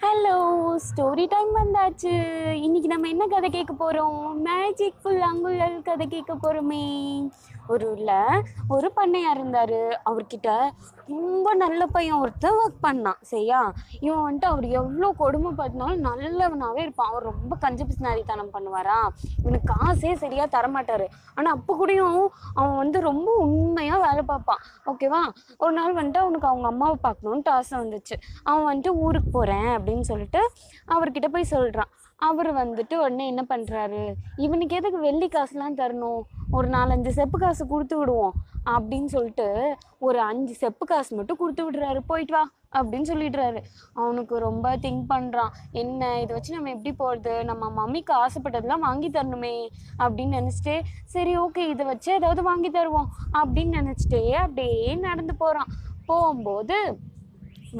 Hello story time வந்தாச்சு. இன்னைக்கு நம்ம என்ன கதை கேட்க போகிறோம் மேஜிக் ஃபுல் அங்குழல் கதை கேட்க போகிறோமே ஒரு ஊரில் ஒரு பண்ணையார் இருந்தார். அவர்கிட்ட ரொம்ப நல்ல பையன் ஒருத்தன் ஒர்க் பண்ணான். சரியா? இவன் வந்துட்டு அவர் எவ்வளோ கொடுமைப்பட்டினாலும் நல்லவனாகவே இருப்பான். அவர் ரொம்ப கஞ்ச பிசினாரித்தனம் பண்ணுவாரா? இவனுக்கு காசே சரியாக தரமாட்டார். ஆனால் அப்போ கூடயும் அவன் வந்து ரொம்ப உண்மையாக வேலை பார்ப்பான். ஓகேவா ஒரு நாள் வந்துட்டு அவனுக்கு அவங்க அம்மாவை பார்க்கணுன்ட்டு ஆசை வந்துச்சு. அவன் வந்துட்டு ஊருக்கு போகிறேன் அப்படின்னு சொல்லிட்டு அவர்கிட்ட போய் சொல்கிறான் அவர் வந்துட்டு உடனே என்ன பண்ணுறாரு இவனுக்கு எதுக்கு வெள்ளி காசுலாம் தரணும்? ஒரு நாலஞ்சு செப்பு காசு கொடுத்து விடுவோம். அப்படின்னு சொல்லிட்டு ஒரு அஞ்சு செப்பு காசு மட்டும் கொடுத்து விடுறாரு. போயிட்டு வா அப்படின்னு சொல்லிடுறாரு. அவனுக்கு ரொம்ப திங்க் பண்ணுறான் என்ன இதை வச்சு நம்ம எப்படி போகிறது நம்ம மம்மிக்கு ஆசைப்பட்டதெல்லாம் வாங்கி தரணுமே அப்படின்னு நினச்சிட்டு சரி ஓகே இதை வச்சு ஏதாவது வாங்கி தருவோம் அப்படின்னு நினச்சிட்டே அப்படியே நடந்து போகிறான் போகும்போது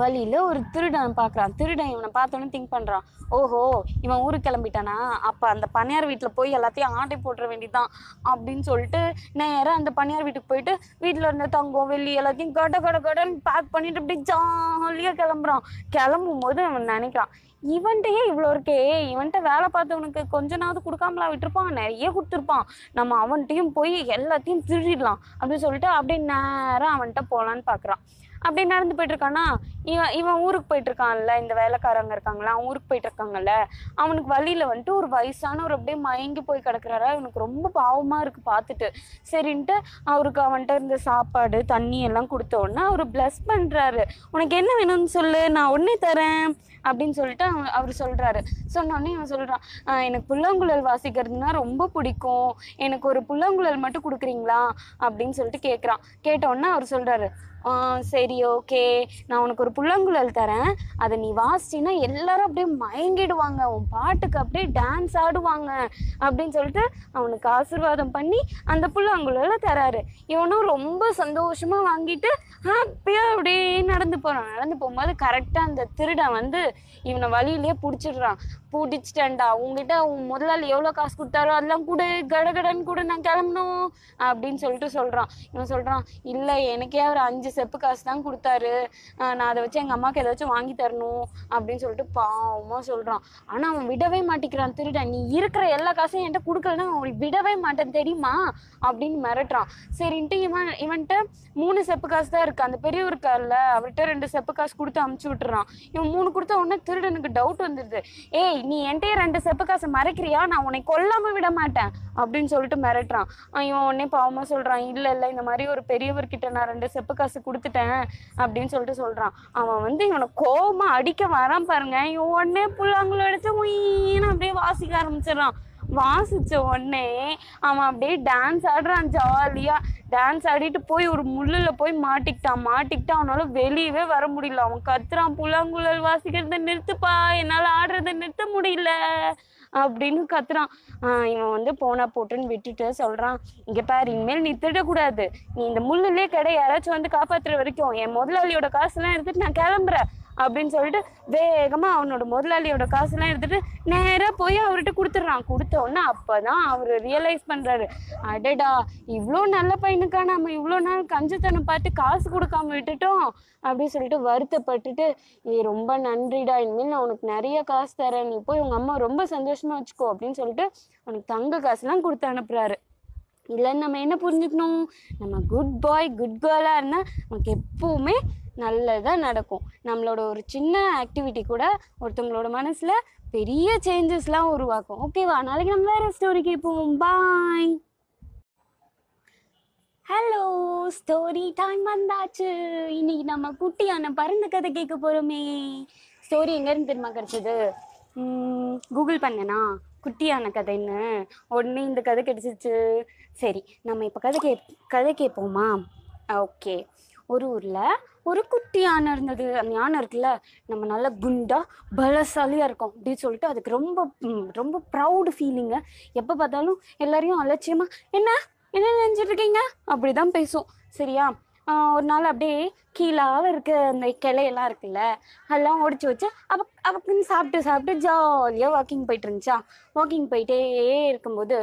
வழியில் ஒரு திருடன் பார்க்குறான் திருடன் இவனை பார்த்தோன்னே திங்க் பண்ணுறான் ஓஹோ இவன் ஊருக்கு கிளம்பிட்டானா? அப்போ அந்த பணியார் வீட்டில் போய் எல்லாத்தையும் ஆட்டை போட்டுற வேண்டிதான் அப்படின்னு சொல்லிட்டு நேராக அந்த பணியார் வீட்டுக்கு போயிட்டு வீட்டில் இருந்த தங்கம் வெள்ளி எல்லாத்தையும் கட கட கடன்னு பேக் பண்ணிட்டு அப்படியே ஜாலியாக கிளம்புறான். கிளம்பும் போது அவன் நினைக்கிறான் இவன்கிட்டயே இவ்வளோ இருக்கே இவன்கிட்ட வேலை பார்த்தவனுக்கு கொஞ்ச கொடுக்காமலா விட்டுருப்பான்? நிறைய கொடுத்துருப்பான். நம்ம அவன்கிட்டயும் போய் எல்லாத்தையும் திருடிடலாம். அப்படின்னு சொல்லிட்டு அப்படியே நேராக அவன்கிட்ட போகலான்னு பார்க்குறான் அப்படியே நடந்து போயிட்டுருக்கானா இவன் இவன் ஊருக்கு போயிட்டுருக்கான்ல இந்த வேலைக்காரங்க இருக்காங்களா அவன் ஊருக்கு போயிட்டுருக்காங்கல்ல அவனுக்கு வழியில் வந்துட்டு ஒரு வயசானவர் அப்படியே மயங்கி போய் கிடக்குறாரா. இவனுக்கு ரொம்ப பாவமாக இருக்குது பார்த்துட்டு. சரின்ட்டு அவருக்கு அவன்கிட்ட இருந்த சாப்பாடு தண்ணி எல்லாம் கொடுத்த உடனே அவர் ப்ளஸ் பண்ணுறாரு உனக்கு என்ன வேணும்னு சொல்லு நான் உடனே தரேன் அப்படின்னு சொல்லிட்டு அவன் அவர் சொல்கிறாரு சொன்னோடனே இவன் சொல்கிறான் எனக்கு புல்லாங்குழல் வாசிக்கிறதுனா ரொம்ப பிடிக்கும். எனக்கு ஒரு புல்லாங்குழல் மட்டும் கொடுக்குறீங்களா? அப்படின்னு சொல்லிட்டு கேட்குறான் கேட்டோடனே அவர் சொல்கிறாரு சரி ஓகே. நான் உனக்கு ஒரு புல்லாங்குழல் தரேன். அதை நீ வாசிச்சின்னா எல்லாரும் அப்படியே மயங்கிடுவாங்க. உன் பாட்டுக்கு அப்படியே டான்ஸ் ஆடுவாங்க அப்படின்னு சொல்லிட்டு அவனுக்கு ஆசீர்வாதம் பண்ணி அந்த புல்லாங்குழலை தராரு. இவனும் ரொம்ப சந்தோஷமா வாங்கிட்டு ஹாப்பியாக அப்படியே நடந்து போகிறான் நடந்து போகும்போது கரெக்டாக அந்த திருடன் வந்து இவனை வழியிலேயே பிடிச்சிடுறான். பிடிச்சிட்டேன்டா. உங்ககிட்ட உன் முதலாளி எவ்வளோ காசு கொடுத்தாரோ அதெல்லாம் கூட கடகடன்னு கூட நான் கிளம்பணும் அப்படின்னு சொல்லிட்டு சொல்கிறான் இவன் சொல்கிறான் இல்லை எனக்கே அவர் அஞ்சு செப்பு காசு தான் கொடுத்தாரு. நான் அதை வச்சு எங்கள் அம்மாவுக்கு ஏதாச்சும் வாங்கி தரணும் அப்படின்னு சொல்லிட்டு பாவமாக சொல்கிறான் ஆனால் அவன் விடவே மாட்டேங்கிறான். திருடன் நீ இருக்கிற எல்லா காசையும் என்கிட்ட கொடுக்கலன்னா அவன் விடவே மாட்டேன் தெரியுமா? அப்படின்னு மிரட்டுறான். சரின்ட்டு இவன் இவன்கிட்ட மூணு செப்பு காசு தான் இருக்குது அந்த பெரியவர் இருக்கார்ல அவர்கிட்ட ரெண்டு செப்பு காசு கொடுத்து அமுச்சு விட்டுறான். இவன் மூணு கொடுத்த உடனே திருடனுக்கு டவுட் வந்துடுது ஏய் நீ என்கிட்டயே ரெண்டு செப்பு காசு மறைக்கிறியா? நான் உன்னை கொல்லாம விட மாட்டேன் அப்படின்னு சொல்லிட்டு மிரட்டுறான். இவன் உடனே பாவமா சொல்றான். இல்ல இல்ல இந்த மாதிரி ஒரு பெரியவர்கிட்ட நான் ரெண்டு செப்பு காசு கொடுத்துட்டேன் அப்படின்னு சொல்லிட்டு சொல்றான். அவன் வந்து இவனை கோபமா அடிக்க வரான் பாருங்க. இவன் உடனே புல்லாங்குழல் அடிச்சு உயின்னு அப்படியே வாசிக்க ஆரம்பிச்சிடறான். வாசிச்ச உடனே அவன் அப்படியே டான்ஸ் ஆடுறான் ஜாலியா டான்ஸ் ஆடிட்டு போய் ஒரு முள்ளுல போய் மாட்டிக்கிட்டான். மாட்டிக்கிட்டு அவனால வெளியவே வர முடியல. அவன் கத்துறான் புல்லாங்குழல் வாசிக்கிறத நிறுத்துப்பா. என்னால ஆடுறத நிறுத்த முடியல அப்படின்னு கத்துறான். இவன் வந்து போனா போட்டுன்னு விட்டுட்டு சொல்றான் இங்க பாரு இனிமேல் நீ திருடக்கூடாது. நீ இந்த முள்ளிலே கடை யாராச்சும் வந்து காப்பாத்துற வரைக்கும் என் முதலாளியோட காசுலாம் எடுத்துட்டு நான் கிளம்புறேன். அப்படின்னு சொல்லிட்டு வேகமாக அவனோட முதலாளியோட காசுலாம் எடுத்துட்டு நேராக போய் அவர்கிட்ட கொடுத்துட்றான். கொடுத்த அப்போ தான் அவர் ரியலைஸ் பண்ணுறாரு அடடா இவ்வளோ நல்ல பையனுக்கா நம்ம இவ்வளோ நாள் கஞ்சத்தனம் பார்த்து காசு கொடுக்காம விட்டுட்டோம் அப்படின்னு சொல்லிட்டு வருத்தப்பட்டுட்டு ஏ ரொம்ப நன்றிடா. இனிமேல் நான் உனக்கு நிறைய காசு தரேன். நீ போய் உங்கள் அம்மா ரொம்ப சந்தோஷமாக வச்சுக்கோ. அப்படின்னு சொல்லிட்டு அவனுக்கு தங்க காசுலாம் கொடுத்து அனுப்புகிறாரு இல்லைன்னு நம்ம என்ன புரிஞ்சுக்கணும்? நம்ம குட் பாய் குட் கேர்ளாக இருந்தால் நமக்கு எப்போவுமே நல்லதாக நடக்கும். நம்மளோட ஒரு சின்ன ஆக்டிவிட்டி கூட ஒருத்தவங்களோட மனசில் பெரிய சேஞ்சஸ்லாம் உருவாக்கும். ஓகேவா நாளைக்கு நம்ம வேறு ஸ்டோரி கேட்போம். பாய் ஹலோ ஸ்டோரி டைம் வந்தாச்சு. இன்னைக்கு நம்ம குட்டியான பறந்த கதை கேட்க போகிறோமே ஸ்டோரி எங்கேருந்து தெரியுமா கிடச்சிது? கூகுள் பண்ணனா? குட்டியான கதைன்னு. உடனே இந்த கதை கிடச்சிச்சு. சரி நம்ம இப்போ கதை கே கதை கேட்போமா? ஓகே ஒரு ஊரில் ஒரு குட்டி யானை இருந்தது. அந்த யானை இருக்குல்ல நம்ம நல்லா குண்டா பலசாலியாக இருக்கோம் அப்படின்னு சொல்லிட்டு அதுக்கு ரொம்ப ரொம்ப ப்ரௌடு ஃபீலிங்கு எப்போ பார்த்தாலும் எல்லாரையும் அலட்சியமாக என்ன? என்ன நினைச்சிட்டு இருக்கீங்க? அப்படி தான் பேசும். சரியா? ஒரு நாள் அப்படியே கீழாக இருக்க அந்த கிளையெல்லாம் இருக்குல்ல அதெல்லாம் ஒடிச்சு வச்சு அவ அவக்குன்னு சாப்பிட்டு சாப்பிட்டு ஜாலியாக வாக்கிங் போயிட்டு இருந்துச்சா? வாக்கிங் போயிட்டே இருக்கும்போது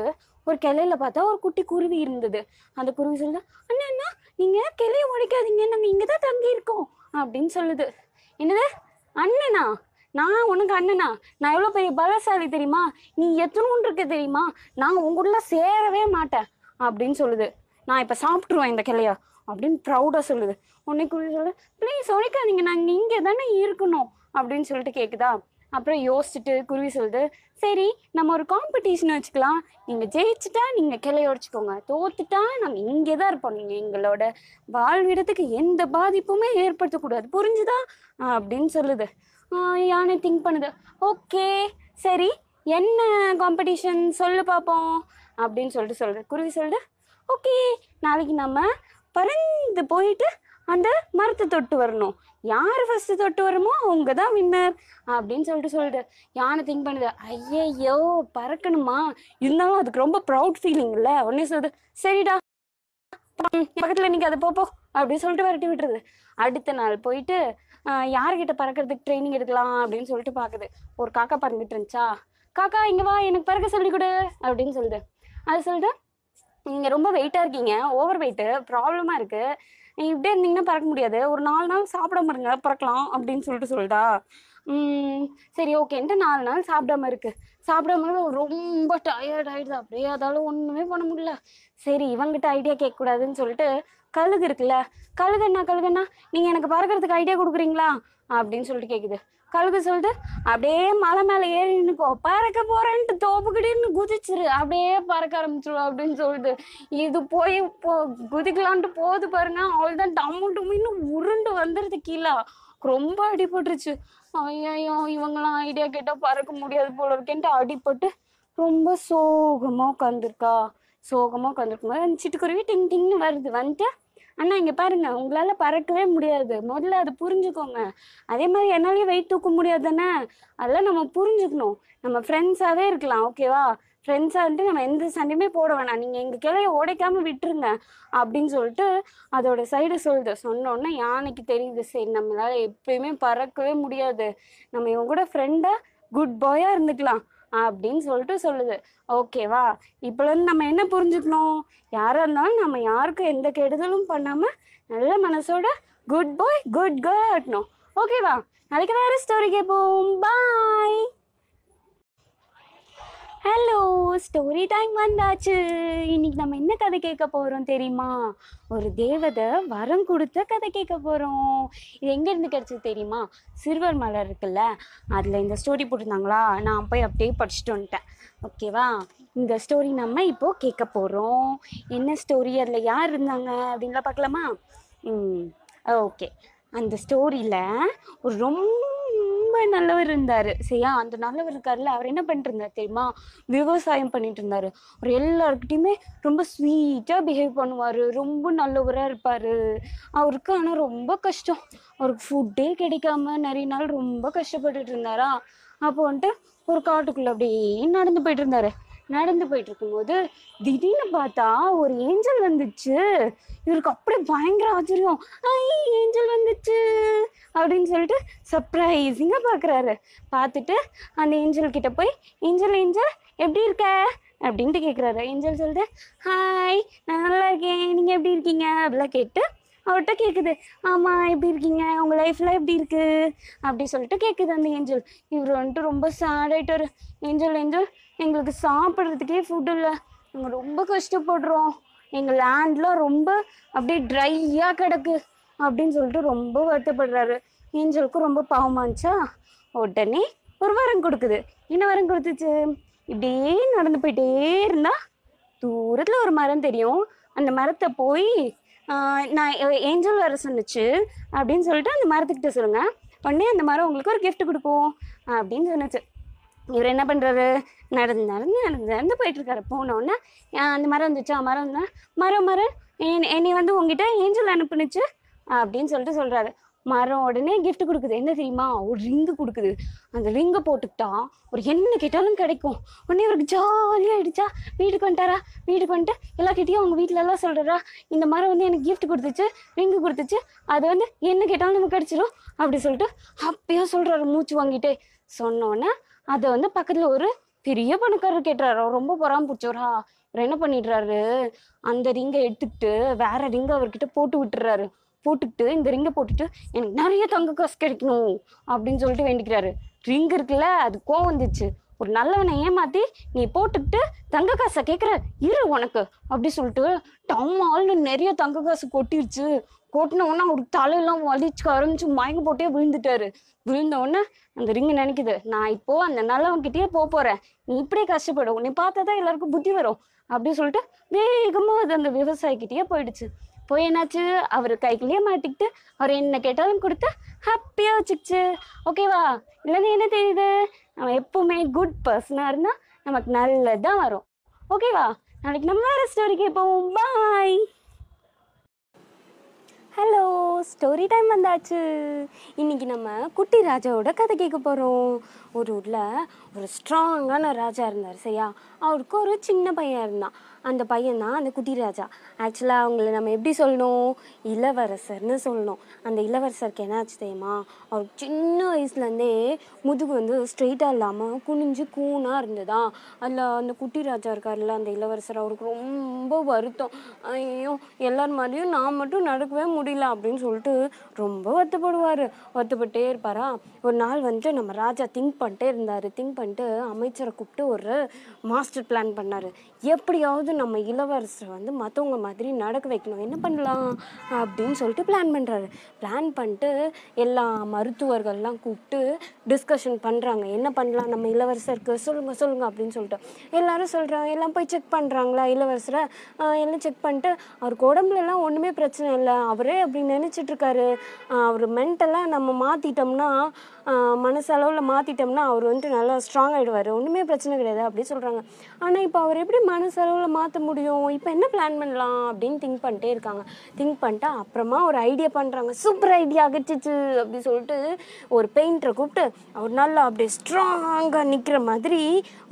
ஒரு கிளையில பார்த்தா ஒரு குட்டி குருவி இருந்தது. அந்த குருவி சொல்லுது அண்ணா அண்ணா நீங்கள் கிளைய உடைக்காதீங்க நாங்கள் இங்கே தான் தங்கி இருக்கோம் அப்படின்னு சொல்லுது. என்னது? அண்ணனா? நான் உனக்கு அண்ணனா? நான் எவ்வளோ பெரிய பலசாலி தெரியுமா? நீ எத்தனோன்னு இருக்க தெரியுமா? நான் உங்கூட சேரவே மாட்டேன் அப்படின்னு சொல்லுது. நான் இப்போ சாப்பிட்ருவேன் இந்த கிளையா அப்படின்னு ப்ரௌடாக சொல்லுது. உன்னைக்குள்ள சொல்லு ப்ளீஸ் உனைக்காதீங்க நாங்கள் இங்கே தானே இருக்கணும் அப்படின்னு சொல்லிட்டு கேட்குதா அப்புறம் யோசிச்சுட்டு குருவி சொல்லுது சரி நம்ம ஒரு காம்படிஷன் வச்சுக்கலாம். நீங்கள் ஜெயிச்சுட்டா நீங்கள் கிளைய உடச்சிக்கோங்க. தோத்துட்டா நம்ம இங்கே தான் இருப்போம். நீங்கள் எங்களோட வாழ்விடத்துக்கு எந்த பாதிப்புமே ஏற்படுத்தக்கூடாது. புரிஞ்சுதா? அப்படின்னு சொல்லுது. யானை திங்க் பண்ணுது. ஓகே சரி என்ன காம்படிஷன் சொல்லு பார்ப்போம் அப்படின்னு சொல்லிட்டு சொல்லுது. குருவி சொல்லுது ஓகே நாளைக்கு நம்ம பறந்து போயிட்டு அந்த மரத்தை தொட்டு வரணும். யார் ஃபஸ்ட்டு தொட்டு வருமோ அவங்க தான் வின்னர் அப்படின்னு சொல்லிட்டு சொல்லிட்டு யானை திங்க் பண்ணுது. ஐயையோ பறக்கணுமா? இருந்தாலும் அதுக்கு ரொம்ப ப்ரௌட் ஃபீலிங் இல்லை. உடனே சொல்லுது சரிடா பக்கத்தில் நீங்கள் அதை போப்போ அப்படின்னு சொல்லிட்டு விரட்டி விட்டுருது. அடுத்த நாள் போயிட்டு யார்கிட்ட பறக்கிறதுக்கு ட்ரைனிங் எடுக்கலாம் அப்படின்னு சொல்லிட்டு பார்க்குது ஒரு காக்கா பறந்துட்டு இருந்துச்சா? காக்கா இங்கே வா எனக்கு பறக்க சொல்லி கொடு அப்படின்னு சொல்லுது. அது சொல்லிட்டு நீங்கள் ரொம்ப வெயிட்டாக இருக்கீங்க ஓவர் வெயிட்டு ப்ராப்ளமாக இருக்குது இப்படியே இருந்தீங்கன்னா பறக்க முடியாது. ஒரு நாலு நாள் சாப்பிடாம இருங்க பறக்கலாம் அப்படின்னு சொல்லிட்டு சொல்லிட்டா ம், சரி ஓகேன்ட்டு நாலு நாள் சாப்பிடாம இருக்கு. சாப்பிடாம ரொம்ப டயர்ட் ஆயிடுது. அப்படியே அதால ஒன்றுமே பண்ண முடியல. சரி இவங்கிட்ட ஐடியா கேட்கக்கூடாதுன்னு சொல்லிட்டு கழுகு இருக்குல்ல கழுகுண்ணா கழுகுண்ணா நீங்கள் எனக்கு பறக்கிறதுக்கு ஐடியா கொடுக்குறீங்களா? அப்படின்னு சொல்லிட்டு கேட்குது கழுகு சொல்லிட்டு அப்படியே மலை மேலே ஏறி நின்னுக்கோ. பறக்க போறேன்ட்டு தோப்புக்கிட்டேன்னு குதிச்சிரு. அப்படியே பறக்க ஆரம்பிச்சிரும் அப்படின்னு சொல்லிட்டு. இது போய் போ குதிக்கலான்ட்டு போகுது பாருங்க. அவ்வளோதான் டம்மு டம்முன்னு உருண்டு வந்துடுது கீழே. ரொம்ப அடிபட்டுருச்சு. ஐயோ இவங்களாம் ஐடியா கேட்டால் பறக்க முடியாது போல இருக்கேன்ட்டு அடிபட்டு ரொம்ப சோகமாக உட்காந்துருக்கா சோகமாக உட்காந்துருக்கும் போது அந்த சிட்டுக்குருவி டிங் டிங்னு வருது. வந்துட்டு அண்ணா இங்கே பாருங்க. உங்களால் பறக்கவே முடியாது. முதல்ல அது புரிஞ்சுக்கோங்க. அதே மாதிரி என்னாலேயும் வெயிட் தூக்க முடியாது தானே அதெல்லாம் நம்ம புரிஞ்சுக்கணும். நம்ம ஃப்ரெண்ட்ஸாகவே இருக்கலாம் ஓகேவா ஃப்ரெண்ட்ஸாக வந்துட்டு நம்ம எந்த சண்டையுமே போட வேணாம். நீங்கள் எங்கள் கிளைய உடைக்காமல் விட்டுருங்க அப்படின்னு சொல்லிட்டு அதோட சைடு சொல்லுது சொன்னோன்னே யானைக்கு தெரியுது சரி நம்மளால் எப்பயுமே பறக்கவே முடியாது. நம்ம இவங்க கூட ஃப்ரெண்டாக குட் பாயாக இருந்துக்கலாம். அப்படின்னு சொல்லிட்டு சொல்லுது. ஓகேவா இப்போலேருந்து நம்ம என்ன புரிஞ்சுக்கணும்? யாராக இருந்தாலும் நம்ம யாருக்கும் எந்த கெடுதலும் பண்ணாமல் நல்ல மனசோட குட் பாய் குட் கேர்ள் ஆட்டணும் ஓகேவா நாளைக்கு வேறு ஸ்டோரி கேட்போம் பாய் ஹலோ ஸ்டோரி டைம் வந்தாச்சு. இன்னைக்கு நம்ம என்ன கதை கேட்க போகிறோம் தெரியுமா? ஒரு தேவதை வரம் கொடுத்த கதை கேட்க போகிறோம் இது எங்கேருந்து கிடச்சது தெரியுமா? சிறுவர் மலர் இருக்குல்ல அதில் இந்த ஸ்டோரி போட்டிருந்தாங்களா? நான் போய் அப்படியே படிச்சுட்டு வந்துட்டேன். ஓகேவா இந்த ஸ்டோரி நம்ம இப்போது கேட்க போகிறோம் என்ன ஸ்டோரி அதில் யார் இருந்தாங்க? அப்படின்லாம் பார்க்கலாமா? ம் ஓகே அந்த ஸ்டோரியில் ஒரு ரொம்ப நல்லவர் இருந்தார். சரியா? அந்த நல்லவர் இருக்கார்ல அவர் என்ன பண்ணிட்டு இருந்தார் தெரியுமா? விவசாயம் பண்ணிட்டு இருந்தாரு அவர் எல்லாருக்கிட்டையுமே ரொம்ப ஸ்வீட்டாக பிஹேவ் பண்ணுவாரு. ரொம்ப நல்லவராக இருப்பாரு. அவருக்கு ஆனால் ரொம்ப கஷ்டம். அவருக்கு ஃபுட்டே கிடைக்காம நிறைய நாள் ரொம்ப கஷ்டப்பட்டுட்டு இருந்தாரா? அப்போ வந்துட்டு ஒரு காட்டுக்குள்ளே அப்படியே நடந்து போயிட்டு இருந்தாரு நடந்து போயிட்டு இருக்கும்போது திடீர்னு பார்த்தா ஒரு ஏஞ்சல் வந்துச்சு. இவருக்கு அப்படியே பயங்கர ஆச்சரியம். ஐ ஏஞ்சல் வந்துச்சு. அப்படின்னு சொல்லிட்டு சர்ப்ரைசிங்காக பார்க்குறாரு பார்த்துட்டு அந்த ஏஞ்சல் கிட்ட போய் ஏஞ்சல் ஏஞ்சல் எப்படி இருக்க? அப்படின்ட்டு கேட்குறாரு ஏஞ்சல் சொல்லிட்டு ஹாய் நான் நல்லா இருக்கேன். நீங்கள் எப்படி இருக்கீங்க? அப்படிலாம் கேட்டு அவர்கிட்ட கேட்குது ஆமாம் எப்படி இருக்கீங்க? உங்கள் லைஃப்பில் எப்படி இருக்குது அப்படி சொல்லிட்டு கேட்குது அந்த ஏஞ்சல். இவர் வந்துட்டு ரொம்ப சேட் ஆயிட்டாரு. ஏஞ்சல் ஏஞ்சல் எங்களுக்கு சாப்பிட்றதுக்கே ஃபுட் இல்லை. நாங்கள் ரொம்ப கஷ்டப்படுறோம். எங்கள் லேண்ட்லாம் ரொம்ப அப்படியே ட்ரையாக கிடக்கு அப்படின்னு சொல்லிட்டு ரொம்ப வருத்தப்படுறாரு. ஏஞ்சலுக்கும் ரொம்ப பாவமாச்சா உடனே ஒரு வரம் கொடுக்குது. என்ன வரம் கொடுத்துச்சு? இப்படியே நடந்து போயிட்டே இருந்தா தூரத்தில் ஒரு மரம் தெரியும். அந்த மரத்தை போய் நான் ஏஞ்சல் வர சொன்னிச்சு அப்படின்னு சொல்லிட்டு அந்த மரத்துக்கிட்ட சொல்லுங்க. உடனே அந்த மரம் உங்களுக்கு ஒரு கிஃப்ட் கொடுக்கும் அப்படின்னு சொன்னிச்சு. இவர் என்ன பண்ணுறாரு நடந்து நடந்து நடந்து நடந்து போயிட்டுருக்காரு. போனோடனே அந்த மரம் வந்துச்சா? மரம் தான் மரம் மரம். என்னை வந்து உங்ககிட்ட ஏஞ்சல் அனுப்புனுச்சு அப்படின்னு சொல்லிட்டு சொல்கிறாரு மரம் உடனே கிஃப்ட் கொடுக்குது. என்ன தெரியுமா? ஒரு ரிங்கு கொடுக்குது. அந்த ரிங்கை போட்டுக்கிட்டா ஒரு என்ன கேட்டாலும் கிடைக்கும். உடனே இவருக்கு ஜாலியாகிடுச்சா வீட்டுக்கு வந்துட்டாரா? வீட்டுக்கு வந்துட்டு எல்லாக்கிட்டையும் அவங்க வீட்டிலலாம் சொல்கிறா சொல்கிறாரா இந்த மரம் வந்து எனக்கு கிஃப்ட் கொடுத்துச்சு ரிங்கு கொடுத்துச்சு. அது வந்து என்ன கேட்டாலும் நமக்கு கிடச்சிரும் அப்படி சொல்லிட்டு அப்பயும் சொல்கிறாரு மூச்சு வாங்கிட்டே. சொன்னோன்னே அதை வந்து பக்கத்தில் ஒரு பெரிய பணக்காரர் கேட்டுறாரு ரொம்ப பொறாம பிடிச்சவரா. இவர் என்ன பண்ணிடுறாரு? அந்த ரிங்கை எடுத்துக்கிட்டு வேற ரிங்கை அவர்கிட்ட போட்டு விட்டுறாரு. போட்டுக்கிட்டு இந்த ரிங்கை போட்டுட்டு எனக்கு நிறைய தங்க காசு கிடைக்கணும் அப்படின்னு சொல்லிட்டு வேண்டிக்கிறாரு. ரிங் இருக்குல்ல அது கோவம் வந்துச்சு. ஒரு நல்லவனை ஏமாத்தி நீ போட்டுக்கிட்டு தங்க காசை கேட்குற இரு உனக்கு அப்படி சொல்லிட்டு டம்மால்னு நிறைய தங்க காசு கொட்டிருச்சு. கொட்டின உடனே அவருக்கு தலையெல்லாம் வலிச்சு ஆரம்பிச்சு மயங்க போட்டே விழுந்துட்டாரு. விழுந்த உடனே அந்த ரிங்கு நினைக்குது நான் இப்போ அந்த நல்லவன்கிட்டயே போக போறேன். நீ இப்படியே கஷ்டப்படும் உன்னை பார்த்தா தான் எல்லாருக்கும் புத்தி வரும். அப்படி சொல்லிட்டு வேகமாக அது அந்த விவசாயிக்கிட்டேயே போயிடுச்சு. போய் என்னாச்சு? அவர் கைக்குள்ளேயே மாட்டிக்கிட்டு அவர் என்ன கேட்டாலும் கொடுத்து ஹாப்பியாக வச்சுக்கிச்சு. ஓகேவா இல்லைன்னா என்ன தெரியுது? நம்ம எப்பவுமே குட் பர்சனாக இருந்தால் நமக்கு நல்லதுதான் வரும். ஓகேவா நாளைக்கு நம்ம வேறு ஸ்டோரி கேட்போம் பாய் ஹலோ ஸ்டோரி டைம் வந்தாச்சு. இன்னைக்கு நம்ம குட்டி ராஜாவோட கதை கேட்க போகிறோம் ஒரு ஊரில் ஒரு ஸ்ட்ராங்கான ராஜா இருந்தார் சரியா? அவருக்கு ஒரு சின்ன பையன் இருந்தான். அந்த பையன் தான் அந்த குட்டி ராஜா. ஆக்சுவலாக அவங்கள நம்ம எப்படி சொல்லணும்? இளவரசர்னு சொல்லணும். அந்த இளவரசருக்கு என்னாச்சு தெரியுமா? அவர் சின்ன வயசுலேருந்தே முதுகு வந்து ஸ்ட்ரெயிட்டாக இல்லாமல் குனிஞ்சு கூனாக இருந்ததா? அதில் அந்த குட்டி ராஜா இருக்கார்ல அந்த இளவரசர் அவருக்கு ரொம்ப வருத்தம். ஐயோ எல்லார் மாதிரியும் நான் மட்டும் நடக்கவே முடியல அப்படின்னு சொல்லிட்டு ரொம்ப வருத்தப்படுவார். வருத்தப்பட்டே இருப்பாரா? ஒரு நாள் வந்துட்டு நம்ம ராஜா திங்க் பண்ணிட்டே இருந்தார். திங்க் பண்ணிட்டு அமைச்சரை கூப்பிட்டு ஒரு மாஸ்டர் பிளான் பண்ணார். எப்படியாவது நம்ம இளவரசரை வந்து மற்றவங்க மாதிரி நடக்க வைக்கணும். என்ன பண்ணலாம்? அப்படின்னு சொல்லிட்டு பிளான் பண்ணுறாரு பிளான் பண்ணிட்டு எல்லா மருத்துவர்கள்லாம் கூப்பிட்டு டிஸ்கஷன் பண்ணுறாங்க என்ன பண்ணலாம்? நம்ம இளவரசருக்கு சொல்லுங்கள் சொல்லுங்கள் அப்படின்னு சொல்லிட்டு. எல்லாரும் சொல்கிறாங்க எல்லாம் போய் செக் பண்ணுறாங்களா இளவரசரை? எல்லாம் செக் பண்ணிட்டு அவருக்கு உடம்புலலாம் ஒன்றுமே பிரச்சனை இல்லை. அவரே அப்படி நினச்சிட்ருக்காரு. அவர் மென்டலாக நம்ம மாற்றிட்டோம்னா மனசளவில் மாற்றிட்டோம்னா அவர் வந்துட்டு நல்லா ஸ்ட்ராங் ஆகிடுவார் ஒன்றுமே பிரச்சனை கிடையாது அப்படி சொல்கிறாங்க ஆனால் இப்போ அவர் எப்படி மனசளவில் மாற்ற முடியும். இப்போ என்ன பிளான் பண்ணலாம் அப்படின்னு திங்க் பண்ணிட்டே இருக்காங்க. திங்க் பண்ணிட்டு அப்புறமா ஒரு ஐடியா பண்ணுறாங்க சூப்பர் ஐடியா அகச்சிச்சு அப்படி சொல்லிட்டு ஒரு பெயிண்டரை கூப்பிட்டு அவர் நல்லா அப்படியே ஸ்ட்ராங்காக நிற்கிற மாதிரி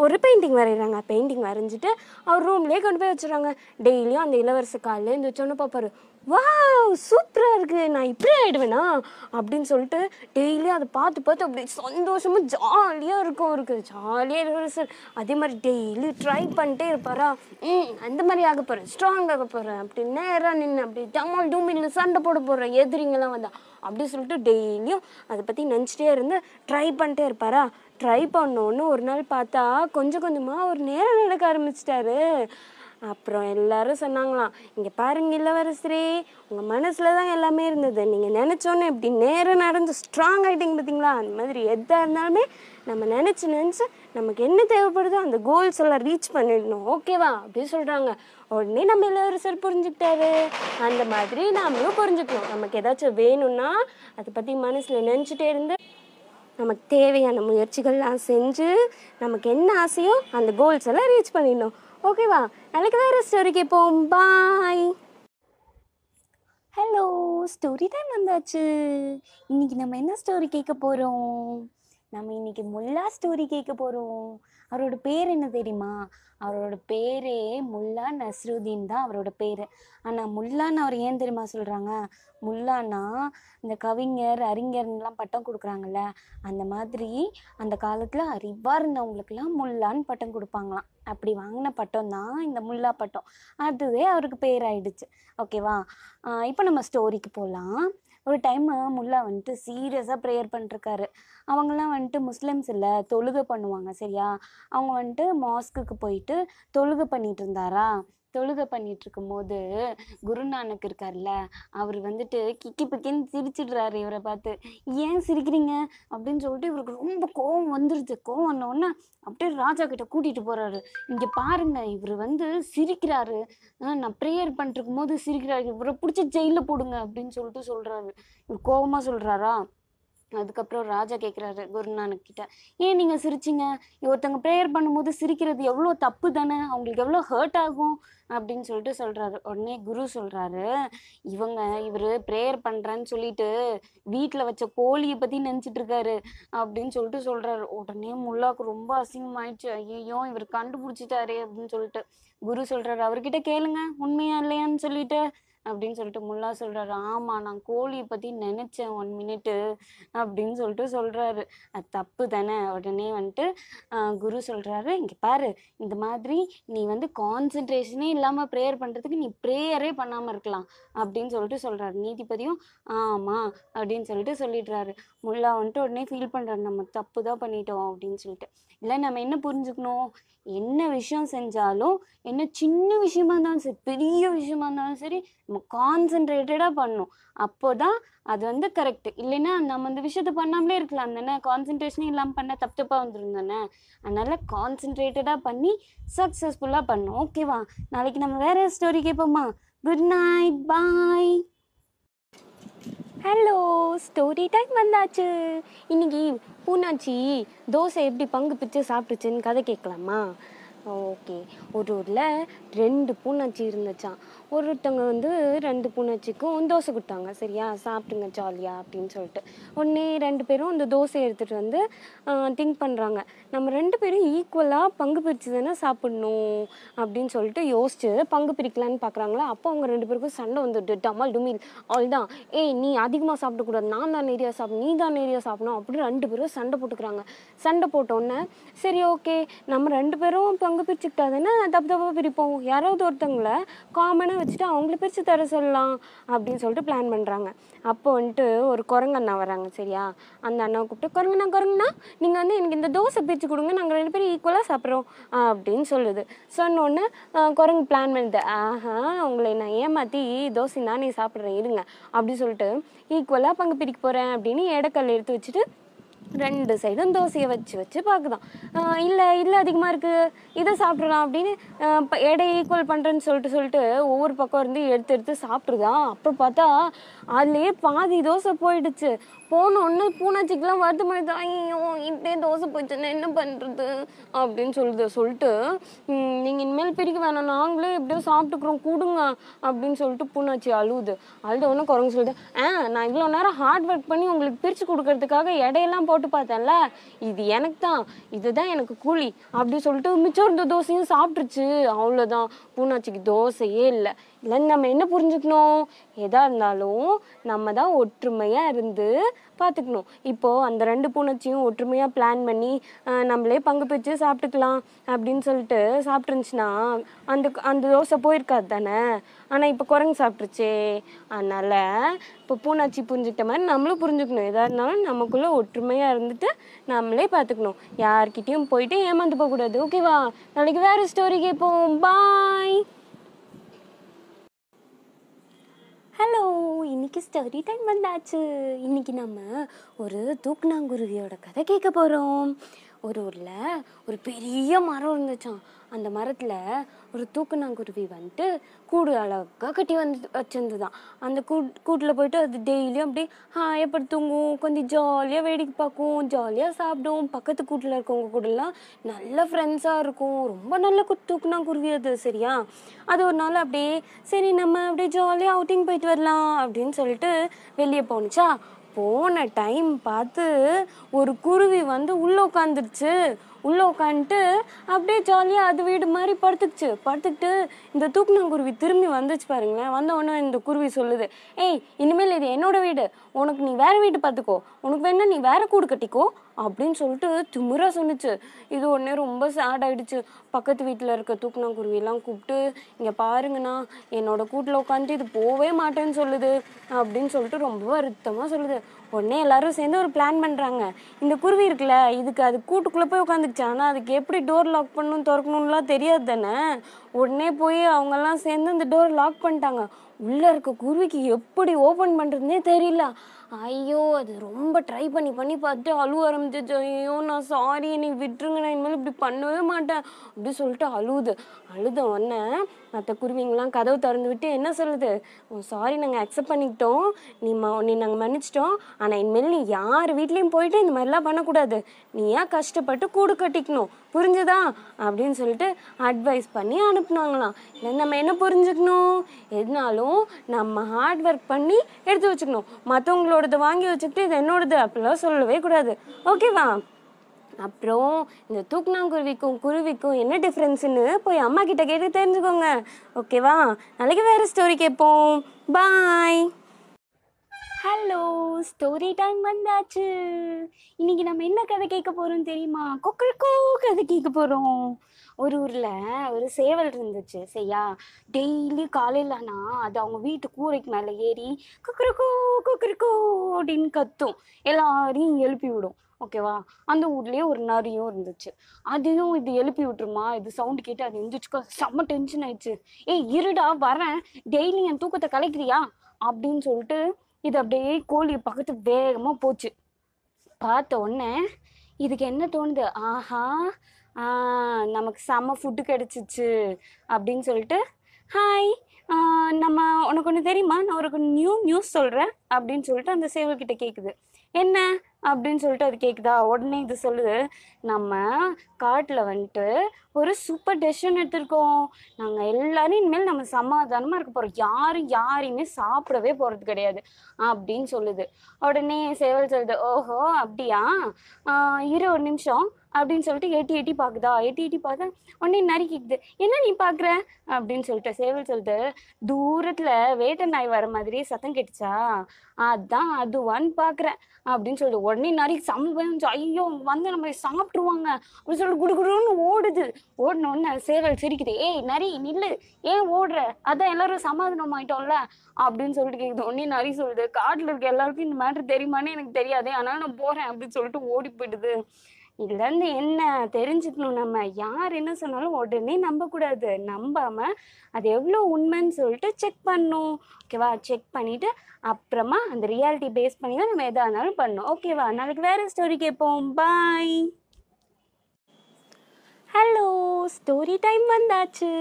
ஒரு பெயிண்டிங் வரைகிறாங்க பெயிண்டிங் வரைஞ்சிட்டு அவர் ரூம்லேயே கொண்டு போய் வச்சுறாங்க டெய்லியும் அந்த இளவரசு காலையில் இந்த சொன்ன பார்ப்பாரு வாவ் சூப்பராக இருக்குது நான் இப்படி ஆகிடுவேனா அப்படின்னு சொல்லிட்டு டெய்லியும் அதை பார்த்து பார்த்து அப்படி சந்தோஷமாக ஜாலியாக இருக்கும் அவருக்கு. ஜாலியாக இளவரசர் அதே மாதிரி டெய்லி ட்ரை பண்ணிட்டே இருப்பாரா? ம் அந்த மாதிரி ஆக போகிறேன் ஸ்ட்ராங் ஆக போகிறேன் அப்படி நேராக நின்று அப்படி டமால் டூமில் சண்டை போட போகிறேன் எதிரிங்கெல்லாம் வந்தா. அப்படி சொல்லிட்டு டெய்லியும் அதை பற்றி நினச்சிட்டே இருந்து ட்ரை பண்ணிட்டே இருப்பாரா? ட்ரை பண்ணோன்னு ஒரு நாள் பார்த்தா கொஞ்சம் கொஞ்சமாக ஒரு நேரம் நடக்க ஆரம்பிச்சிட்டாரு. அப்புறம் எல்லாரும் சொன்னாங்களாம் இங்கே பாருங்க இளவரசரே உங்கள் மனசில் தான் எல்லாமே இருந்தது. நீங்கள் நினச்சோன்னு இப்படி நேரம் நடந்து ஸ்ட்ராங் ஆகிட்டீங்க பார்த்தீங்களா அந்த மாதிரி எதாக இருந்தாலுமே நம்ம நினச்சி நினச்சி நமக்கு என்ன தேவைப்படுதோ அந்த கோல்ஸ் எல்லாம் ரீச் பண்ணிடணும். ஓகேவா அப்படி சொல்கிறாங்க உடனே நம்ம இளவரசர் புரிஞ்சுக்கிட்டாரு. அந்த மாதிரி நாமளும் புரிஞ்சுக்கணும். நமக்கு ஏதாச்சும் வேணும்னா அதை பற்றி மனசில் நினச்சிட்டே இருந்து நமக்கு தேவையான முயற்சிகள்லாம் செஞ்சு நமக்கு என்ன ஆசையோ அந்த கோல்ஸ் எல்லாம் ரீச் பண்ணிடணும். ஓகேவா நாளைக்கு வேறு ஸ்டோரி போம் பாய் ஹலோ ஸ்டோரி டைம் வந்தாச்சு. இன்னைக்கு நம்ம என்ன ஸ்டோரி கேட்க போகிறோம் நம்ம இன்னைக்கு முல்லா ஸ்டோரி கேட்க போகிறோம் அவரோட பேர் என்ன தெரியுமா? அவரோட பேரே முல்லா நஸ்ருதீன் தான் அவரோட பேர். ஆனால் முல்லான்னு அவர் ஏன் தெரியுமா சொல்கிறாங்க முல்லான்னா இந்த கவிஞர் அறிஞர்லாம் பட்டம் கொடுக்குறாங்கல்ல அந்த மாதிரி அந்த காலத்தில் அறிவாக இருந்தவங்களுக்கெல்லாம் முல்லான்னு பட்டம் கொடுப்பாங்களாம். அப்படி வாங்கின பட்டம் தான் இந்த முல்லா பட்டம். அதுவே அவருக்கு பேராயிடுச்சு. ஓகேவா இப்போ நம்ம ஸ்டோரிக்கு போகலாம் ஒரு டைம் முல்லா வந்துட்டு சீரியஸாக ப்ரேயர் பண்ணிருக்காரு அவங்கெல்லாம் வந்துட்டு முஸ்லீம்ஸ் இல்லை தொழுகை பண்ணுவாங்க சரியா? அவங்க வந்துட்டு மாஸ்க்குக்கு போயிட்டு தொழுகை பண்ணிட்டு இருந்தாரா? தொழுகை பண்ணிட்டு இருக்கும்போது குருநானக் இருக்கார்ல அவர் வந்துட்டு கிக்கி பிக்கின்னு சிரிச்சிடுறாரு இவரை பார்த்து. ஏன் சிரிக்கிறீங்க? அப்படின்னு சொல்லிட்டு இவருக்கு ரொம்ப கோவம் வந்துருச்சு. கோவம் வந்தோடனே அப்படியே ராஜா கிட்ட கூட்டிட்டு போறாரு. இங்க பாருங்க இவர் வந்து சிரிக்கிறாரு. ஆஹ் நான் ப்ரேயர் பண்ணிருக்கும் போது சிரிக்கிறாரு. இவரை பிடிச்சி ஜெயிலில் போடுங்க அப்படின்னு சொல்லிட்டு சொல்றாரு. இவர் கோவமா சொல்றாரா? அதுக்கப்புறம் ராஜா கேட்குறாரு குருநானக் கிட்ட ஏன் நீங்கள் சிரிச்சிங்க? ஒருத்தவங்க ப்ரேயர் பண்ணும்போது சிரிக்கிறது எவ்வளோ தப்பு தானே? அவங்களுக்கு எவ்வளோ ஹர்ட் ஆகும்? அப்படின்னு சொல்லிட்டு சொல்கிறாரு உடனே குரு சொல்கிறாரு இவங்க இவர் ப்ரேயர் பண்ணுறேன்னு சொல்லிட்டு வீட்டில் வச்ச கோழியை பற்றி நினச்சிட்டு இருக்காரு அப்படின்னு சொல்லிட்டு சொல்கிறாரு உடனே முல்லாக்கு ரொம்ப அசிங்கமாயிடுச்சு. ஐயோ இவர் கண்டுபிடிச்சிட்டாரே அப்படின்னு சொல்லிட்டு குரு சொல்கிறாரு அவர்கிட்ட கேளுங்க உண்மையா இல்லையான்னு சொல்லிட்டு அப்படின்னு சொல்லிட்டு முல்லா சொல்கிறாரு ஆமாம் நான் கோழியை பற்றி நினச்சேன் ஒன் மினிட்டு அப்படின்னு சொல்லிட்டு சொல்கிறாரு அது தப்பு தானே? உடனே வந்துட்டு குரு சொல்கிறாரு இங்கே பாரு இந்த மாதிரி நீ வந்து கான்சென்ட்ரேஷனே இல்லாமல் ப்ரேயர் பண்ணுறதுக்கு நீ ப்ரேயரே பண்ணாமல் இருக்கலாம் அப்படின்னு சொல்லிட்டு சொல்கிறாரு நீதிபதியும் ஆமாம் அப்படின்னு சொல்லிட்டு சொல்லிடுறாரு. முல்லா வந்துட்டு உடனே ஃபீல் பண்ணுறாரு நம்ம தப்பு தான் பண்ணிட்டோம் அப்படின்னு சொல்லிட்டு. இல்லை நம்ம என்ன புரிஞ்சுக்கணும்? என்ன விஷயம் செஞ்சாலும் என்ன சின்ன விஷயமா இருந்தாலும் சரி பெரிய விஷயமா இருந்தாலும் சரி நம்ம கான்சென்ட்ரேட்டடாக பண்ணணும் அப்போ தான் அது வந்து கரெக்ட் இல்லைன்னா நம்ம அந்த விஷயத்த பண்ணாமலே இருக்கலாம். தானே கான்சென்ட்ரேஷனே இல்லாமல் பண்ண தப்பு தப்பாக வந்துடும் தானே? அதனால் கான்சென்ட்ரேட்டடாக பண்ணி சக்ஸஸ்ஃபுல்லாக பண்ணணும் ஓகேவா நாளைக்கு நம்ம வேற ஸ்டோரி கேட்போமா good night bye hello story time வந்தாச்சு. இன்னைக்கு பூனாச்சி தோசை எப்படி பங்கு பிரித்து சாப்பிட்டுச்சுன்னு கதை கேட்கலாமா? ஓகே ஒரு ஊரில் ரெண்டு பூனாச்சி இருந்துச்சான் ஒருத்தவங்க வந்து ரெண்டு பூனாச்சிக்கும் தோசை கொடுத்தாங்க. சரியா? சாப்பிடுங்க ஜாலியாக அப்படின்னு சொல்லிட்டு. உடனே ரெண்டு பேரும் அந்த தோசையை எடுத்துகிட்டு வந்து திங்க் பண்ணுறாங்க நம்ம ரெண்டு பேரும் ஈக்குவலாக பங்கு பிரித்து தானே சாப்பிடணும் அப்படின்னு சொல்லிட்டு யோசிச்சு பங்கு பிரிக்கலான்னு பார்க்குறாங்களா அப்போ அவங்க ரெண்டு பேருக்கும் சண்டை வந்துட்டு டமால் டுமில் அவள்தான் ஏய் நீ அதிகமாக சாப்பிடக்கூடாது. நான் தான் நிறையா சாப்பிடணும். நீ தான் நிறையா சாப்பிடணும் அப்படின்னு ரெண்டு பேரும் சண்டை போட்டுக்கிறாங்க. சண்டை போட்டோன்னே சரி ஓகே நம்ம ரெண்டு பேரும் பங்கு பிரிச்சுக்கிட்டா தானே தப்பு தப்பாக பிரிப்போம். யாராவது ஒருத்தவங்களை காமனாக வச்சுட்டு அவங்கள பிரித்து தர சொல்லலாம் அப்படின்னு சொல்லிட்டு பிளான் பண்ணுறாங்க அப்போ வந்துட்டு ஒரு குரங்கு அண்ணா வராங்க சரியா? அந்த அண்ணாவை கூப்பிட்டு குரங்குண்ணா குரங்குண்ணா நீங்கள் வந்து எனக்கு இந்த தோசை பிரித்து கொடுங்க நாங்கள் ரெண்டு பேரும் ஈக்குவலாக சாப்பிட்றோம் அப்படின்னு சொல்லுது. சொன்னோடனே குரங்கு பிளான் பண்ணுது. ஆஹா உங்களை நான் ஏமாற்றி தோசை நானே சாப்பிட்றேன் இருங்க அப்படி சொல்லிட்டு ஈக்குவலாக பங்கு பிரிக்க போகிறேன் அப்படின்னு இடக்கல் எடுத்து வச்சுட்டு ரெண்டு சைடும் தோசையை வச்சு வச்சு பார்க்குதான். இல்லை இல்லை அதிகமாக இருக்குது இதை சாப்பிட்றலாம் அப்படின்னு ஆஹ் எடை ஈக்குவல் பண்ணுறேன்னு சொல்லிட்டு சொல்லிட்டு ஒவ்வொரு பக்கம் இருந்து எடுத்து எடுத்து சாப்பிட்ருதான் அப்புறம் பார்த்தா அதுலேயே பாதி தோசை போயிடுச்சு. போன பூனாச்சிக்கெல்லாம் பூனாச்சிக்கெலாம் வருத்தமாயிடுது ஐயோ இப்படியே தோசை போயிடுச்சுன்னா என்ன பண்ணுறது அப்படின்னு சொல்லுது சொல்லிட்டு நீங்கள் இனிமேல் பிரிக்க வேணாம் நாங்களே எப்படியோ சாப்பிட்டுக்குறோம் கொடுங்க அப்படின்னு சொல்லிட்டு பூனாச்சி அழுவுது. அழுத உடனே குரங்கு சொல்லுது ஆ நான் இவ்வளோ நேரம் ஹார்ட் ஒர்க் பண்ணி உங்களுக்கு பிரித்து கொடுக்கறதுக்காக எடையெல்லாம் போட்டு பார்த்தேன்ல? இது எனக்கு தான் இதுதான் எனக்கு கூலி அப்படி சொல்லிட்டு மிச்சம் இருந்த தோசையும் சாப்பிட்ருச்சு அவ்வளோதான் பூனாச்சிக்கு தோசையே இல்லை. இல்லை நம்ம என்ன புரிஞ்சுக்கணும்? எதா இருந்தாலும் நம்ம தான் ஒற்றுமையாக இருந்து பார்த்துக்கணும் இப்போது அந்த ரெண்டு பூனைச்சியும் ஒற்றுமையாக பிளான் பண்ணி நம்மளே பங்கு பிரித்து சாப்பிட்டுக்கலாம் அப்படின்னு சொல்லிட்டு சாப்பிட்டுருந்துச்சுன்னா அந்த அந்த தோசை போயிருக்காது தானே? ஆனால் இப்போ குரங்கு சாப்பிட்ருச்சே அதனால் இப்போ பூனாச்சி புரிஞ்சுக்கிட்ட மாதிரி நம்மளும் புரிஞ்சுக்கணும். எதாக இருந்தாலும் நமக்குள்ளே ஒற்றுமையாக இருந்துட்டு நம்மளே பார்த்துக்கணும் யார்கிட்டயும் போயிட்டு ஏமாந்து போகக்கூடாது. ஓகேவா நாளைக்கு வேறு ஸ்டோரி கேட்போம். பாய் ஹலோ இன்னைக்கு ஸ்டோரி டைம் வந்தாச்சு. இன்னைக்கு நம்ம ஒரு தூக்குனாங்குருவியோட கதை கேட்க போகிறோம் ஒரு ஊரில் ஒரு பெரிய மரம் இருந்துச்சான் அந்த மரத்தில் ஒரு தூக்குநாங்குருவி வந்துட்டு கூடு அழகாக கட்டி வந்து வச்சுருந்துதான் அந்த கூட் கூட்டில் போயிட்டு அது டெய்லியும் அப்படியே ஹாய் எப்படி தூங்கும் கொஞ்சம் ஜாலியாக வேடிக்கை பார்க்கும் ஜாலியாக சாப்பிடும் பக்கத்து கூட்டில் இருக்கவங்க கூடலாம் நல்ல ஃப்ரெண்ட்ஸாக இருக்கும். ரொம்ப நல்ல கு அது சரியா? அது ஒரு நாள் அப்படியே சரி நம்ம அப்படியே ஜாலியாக அவுட்டிங் போயிட்டு வரலாம் அப்படின்னு சொல்லிட்டு வெளியே போணுச்சா போன டைம் பார்த்து ஒரு குருவி வந்து உள்ளே உட்காந்துருச்சு உள்ளே உட்காந்துட்டு அப்படியே ஜாலியாக அது வீடு மாதிரி படுத்துக்குச்சு. படுத்துக்கிட்டு இந்த தூக்குனங்குருவி திரும்பி வந்துச்சு பாருங்களேன். வந்த உடனே இந்த குருவி சொல்லுது ஏய் இனிமேல் இது என்னோட வீடு. உனக்கு நீ வேறு வீடு பார்த்துக்கோ. உனக்கு வேணா நீ வேறு கூடு கட்டிக்கோ. அப்படின்னு சொல்லிட்டு திமிரா சொன்னுச்சு. இது உடனே ரொம்ப சேட் ஆகிடுச்சு பக்கத்து வீட்டில் இருக்க தூக்குனாங்குருவியெல்லாம் கூப்பிட்டு இங்கே பாருங்கண்ணா என்னோட கூட்டில் உட்காந்துட்டு இது போவே மாட்டேன்னு சொல்லுது. அப்படின்னு சொல்லிட்டு ரொம்ப வருத்தமாக சொல்லுது. உடனே எல்லாரும் சேர்ந்து ஒரு பிளான் பண்ணுறாங்க இந்த குருவி இருக்குல்ல இதுக்கு அது கூட்டுக்குள்ளே போய் உட்காந்துக்குச்சு ஆனால் அதுக்கு எப்படி டோர் லாக் பண்ணணும் திறக்கணும்லாம் தெரியாது தானே? உடனே போய் அவங்கெல்லாம் சேர்ந்து அந்த டோர் லாக் பண்ணிட்டாங்க. உள்ளே இருக்க குருவிக்கு எப்படி ஓப்பன் பண்ணுறதுனே தெரியல. ஐயோ அது ரொம்ப ட்ரை பண்ணி பண்ணி பார்த்துட்டு அழுவ ஆரம்பிச்சிச்சு ஐயோ நான் சாரி என்னை விட்டுருங்க நான் இனிமேல் இப்படி பண்ணவே மாட்டேன். அப்படி சொல்லிட்டு அழுவுது. அழுத உடனே மற்ற குருவிங்களாம் கதவு திறந்து விட்டு என்ன சொல்லுது? சாரி நாங்கள் அக்செப்ட் பண்ணிக்கிட்டோம். நீ ம நீ நாங்கள் மன்னிச்சிட்டோம். ஆனால் இனிமேல் நீ யார் வீட்லேயும் போயிட்டு இந்த மாதிரிலாம் பண்ணக்கூடாது. நீ ஏன் கஷ்டப்பட்டு கூடு கட்டிக்கணும்? புரிஞ்சுதா? அப்படின்னு சொல்லிட்டு அட்வைஸ் பண்ணி அனுப்புனாங்களாம். நம்ம என்ன புரிஞ்சுக்கணும்? எதுனாலும் நம்ம ஹார்ட் ஒர்க் பண்ணி எடுத்து வச்சுக்கணும். மற்றவங்களோடது வாங்கி வச்சுக்கிட்டு இது என்னோடது அப்படிலாம் சொல்லவே கூடாது. ஓகேவா அப்புறம் இந்த தூக்குனாங்குருவிக்கும் குருவிக்கும் என்ன டிஃப்ரென்ஸ்னு போய் அம்மா கிட்ட கேட்டு தெரிஞ்சுக்கோங்க. ஓகேவா நாளைக்கு வேறு ஸ்டோரி கேட்போம். பாய் ஹலோ ஸ்டோரி டைம் வந்தாச்சு. இன்னைக்கு நம்ம என்ன கதை கேட்க போகிறோம் தெரியுமா? கொக்கழுக்கோ கதை கேட்க போகிறோம் ஒரு ஊரில் ஒரு சேவல் இருந்துச்சு. சரியா? டெய்லி காலையிலனா அது அவங்க வீட்டு கூரைக்கு மேலே ஏறி கொக்கரக்கோ கொக்கரக்கோ அப்படின்னு கத்தும். எல்லாரையும் எழுப்பி விடும். ஓகேவா அந்த ஊர்லேயே ஒரு நரியும் இருந்துச்சு. அதையும் இது எழுப்பி விட்டுருமா? இது சவுண்டு கேட்டு அது எழுந்திரிச்சுக்கோ செம்ம டென்ஷன் ஆயிடுச்சு. ஏய் இருடா வரேன். டெய்லி என் தூக்கத்தை கலைக்கிறியா? அப்படின்னு சொல்லிட்டு இது அப்படியே கோழி பக்கத்து வேகமாக போச்சு. பார்த்த உடனே இதுக்கு என்ன தோணுது? ஆஹா ஆ, நமக்கு செம்ம ஃபுட்டு கிடச்சிச்சு அப்படின்னு சொல்லிட்டு ஹாய் நம்ம உனக்கு ஒன்று தெரியுமா? நான் உனக்கு நியூ நியூஸ் சொல்கிறேன் அப்படின்னு சொல்லிட்டு அந்த சேவல்கிட்ட கேட்குது என்ன? அப்படின்னு சொல்லிட்டு அது கேட்குதா உடனே இது சொல்லுது நம்ம காட்டில் வந்துட்டு ஒரு சூப்பர் டெசிஷன் எடுத்திருக்கோம். நாங்கள் எல்லாரும் இனிமேல் நம்ம சமாதானமாக இருக்க போகிறோம் யாரும் யாரையுமே சாப்பிடவே போகிறது கிடையாது. அப்படின்னு சொல்லுது. உடனே சேவல் சொல்லுது ஓஹோ அப்படியா? இரு ஒரு நிமிஷம். அப்படின்னு சொல்லிட்டு எட்டி எட்டி பார்க்குதா எட்டி எட்டி பார்த்தா உடனே நரி கேக்குது என்ன நீ பார்க்குற அப்படின்னு சொல்லிட்டு சேவல் சொல்லிட்டு தூரத்தில் வேட்டை நாய் வர மாதிரி சத்தம் கேட்டுச்சா? அதான் அதுவான்னு பார்க்குறேன் அப்படின்னு சொல்லிட்டு உடனே நரி செம்ம ஐயோ வந்து நம்ம சாப்பிட்ருவாங்க அப்படின்னு சொல்லி குடுகுடுன்னு ஓடுது. ஓடின உடனே சேவல் சிரிக்குது. ஏய் நரி நில்லு. ஏன் ஓடுற? அதான் எல்லாரும் சமாதானம் ஆயிட்டோம்ல. அப்படின்னு சொல்லிட்டு கேக்குது. உடனே நரி சொல்லுது காட்டில் இருக்க எல்லாருக்கும் இந்த மேட்ரு தெரியுமான்னு எனக்கு தெரியாதே. ஆனால் நான் போகிறேன் அப்படின்னு சொல்லிட்டு ஓடி போயிடுது. இதுலேருந்து என்ன தெரிஞ்சுக்கணும் நம்ம? யார் என்ன சொன்னாலும் உடனே நம்பக்கூடாது. நம்பாமல் அது எவ்வளோ உண்மைன்னு சொல்லிட்டு செக் பண்ணணும் ஓகேவா செக் பண்ணிவிட்டு அப்புறமா அந்த ரியாலிட்டி பேஸ் பண்ணி தான் நம்ம எதாக இருந்தாலும் பண்ணணும். ஓகேவா நாளைக்கு வேற ஸ்டோரி கேட்போம். பாய் ஹலோ ஸ்டோரி டைம் வந்தாச்சு.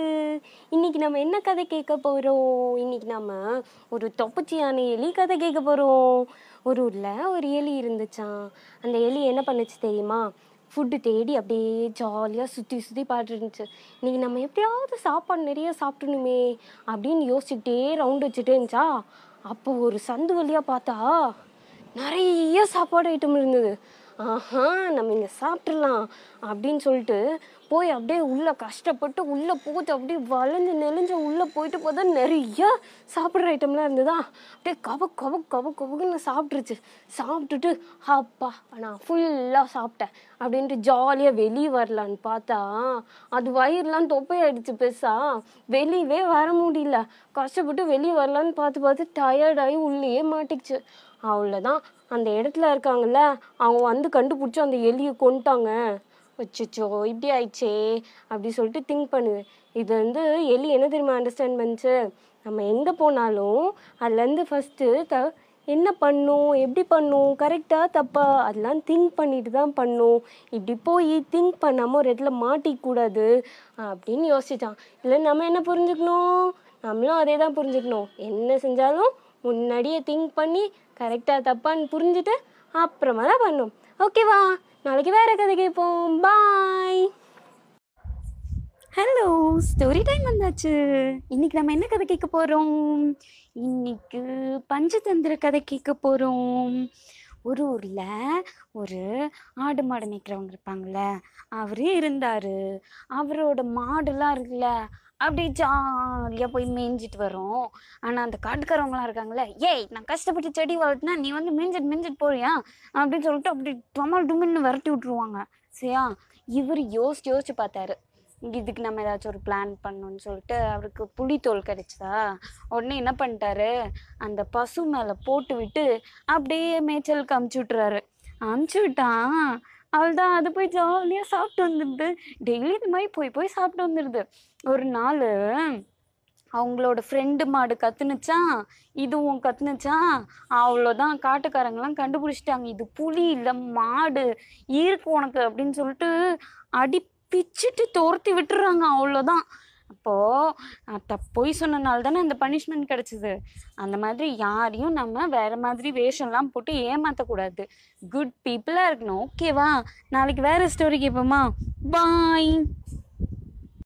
இன்னைக்கு நம்ம என்ன கதை கேட்க போகிறோம் இன்னைக்கு நம்ம ஒரு தொப்பச்சியான எலி கதை கேட்க போகிறோம் ஒரு ஊரில் ஒரு எலி இருந்துச்சான் அந்த எலி என்ன பண்ணுச்சு தெரியுமா? ஃபுட்டு தேடி அப்படியே ஜாலியாக சுற்றி சுற்றி பாட்டு இருந்துச்சு. நம்ம எப்படியாவது சாப்பாடு நிறைய சாப்பிடணுமே அப்படின்னு யோசிச்சுக்கிட்டே ரவுண்ட் வச்சுட்டே இருந்துச்சா? அப்போ ஒரு சந்து வழியாக பார்த்தா நிறைய சாப்பாடு ஐட்டம் இருந்தது. ஆஹா நம்ம இங்கே சாப்பிட்றலாம் அப்படின்னு சொல்லிட்டு போய் அப்படியே உள்ளே கஷ்டப்பட்டு உள்ளே போட்டு அப்படியே வளைஞ்சு நெளிஞ்சு உள்ளே போயிட்டு பார்த்தா நிறைய சாப்பிட்ற ஐட்டம்லாம் இருந்ததா? அப்படியே கவ கவ கவ கவக்குன்னு சாப்பிட்ருச்சு சாப்பிட்டுட்டு அப்பா நான் ஃபுல்லாக சாப்பிட்டேன். அப்படின்ட்டு ஜாலியாக வெளியே வரலான்னு பார்த்தா அது வயிறுலாம் தொப்பையாயிடுச்சு பெருசா. வெளியவே வர முடியல. கஷ்டப்பட்டு வெளியே வரலான்னு பார்த்து பார்த்து டயர்டாகி உள்ளேயே மாட்டிக்கிச்சு. அவ்வளோதான் அந்த இடத்துல இருக்காங்கல்ல அவங்க வந்து கண்டுபிடிச்சி அந்த எலியை கொண்டுட்டாங்க வச்சுச்சோ இப்படி ஆயிடுச்சே அப்படி சொல்லிட்டு திங்க் பண்ணுது. இது வந்து எலி என்ன தெரியுமா அண்டர்ஸ்டாண்ட் பண்ணுச்சு? நம்ம எங்கே போனாலும் அதுலேருந்து ஃபஸ்ட்டு த என்ன பண்ணும் எப்படி பண்ணும் கரெக்டாக தப்பா அதெல்லாம் திங்க் பண்ணிட்டு தான் பண்ணும். இப்படி போய் திங்க் பண்ணாமல் ஒரு இடத்துல மாட்டிக்கூடாது அப்படின்னு யோசிச்சான். இல்லை நம்ம என்ன புரிஞ்சுக்கணும்? நம்மளும் அதே தான் புரிஞ்சுக்கணும். என்ன செஞ்சாலும் முன்னாடியே திங்க் பண்ணி கரெக்டாக தப்பான்னு புரிஞ்சுட்டு அப்புறமா தான் பண்ணும். ஓகேவா நாளைக்கு வேற கதை கேட்போம். பாய் ஹலோ ஸ்டோரி டைம் வந்தாச்சு. இன்னைக்கு நம்ம என்ன கதை கேட்க போகிறோம் இன்னைக்கு பஞ்சதந்திர கதை கேட்க போகிறோம் ஒரு ஊரில் ஒரு ஆடு மாடு மேய்க்கிறவங்க இருப்பாங்கள்ல அவரே இருந்தார். அவரோட மாடுலாம் இருக்குல்ல அப்படியே ஜாலியாக போய் மேய்ஞ்சிட்டு வரும் ஆனால் அந்த காட்டுக்காரவங்களாம் இருக்காங்களே ஏய் நான் கஷ்டப்பட்டு செடி வளர்த்துனா நீ வந்து மேய்ஞ்சிட்டு மேய்ஞ்சிட்டு போறியா? அப்படின்னு சொல்லிட்டு அப்படி டொமல் டுமின்னு விரட்டி விட்ருவாங்க சரியா? இவர் யோசிச்சு யோசிச்சு பார்த்தாரு. இதுக்கு நம்ம ஏதாச்சும் ஒரு பிளான் பண்ணணும்னு சொல்லிட்டு அவருக்கு புளித்தோல் கிடைச்சதா? உடனே என்ன பண்ணிட்டாரு? அந்த பசு மேலே போட்டு விட்டு அப்படியே மேய்ச்சலுக்கு அமுச்சு விட்டுறாரு. அமுச்சு விட்டான் அவள்தான். அது போய் ஜாலியாக சாப்பிட்டு வந்துடுது. டெய்லி இது மாதிரி போய் போய் சாப்பிட்டு வந்துடுது. ஒரு நாள் அவங்களோட ஃப்ரெண்டு மாடு கத்துனுச்சா? இதுவும் கத்துனுச்சா? அவ்வளோதான் காட்டுக்காரங்களாம் கண்டுபிடிச்சிட்டாங்க. இது புலி இல்லை மாடு. இருக்கு உனக்கு அப்படின்னு சொல்லிட்டு அடி பிச்சுட்டு துரத்தி விட்டுறாங்க. அவ்வளோதான் அப்போது த பொய் சொன்னனால தானே அந்த பனிஷ்மெண்ட் கிடச்சிது. அந்த மாதிரி யாரையும் நம்ம வேறு மாதிரி வேஷம்லாம் போட்டு ஏமாற்றக்கூடாது குட் பீப்புளாக இருக்கணும். ஓகேவா? நாளைக்கு வேறு ஸ்டோரி கேட்போமா பாய்!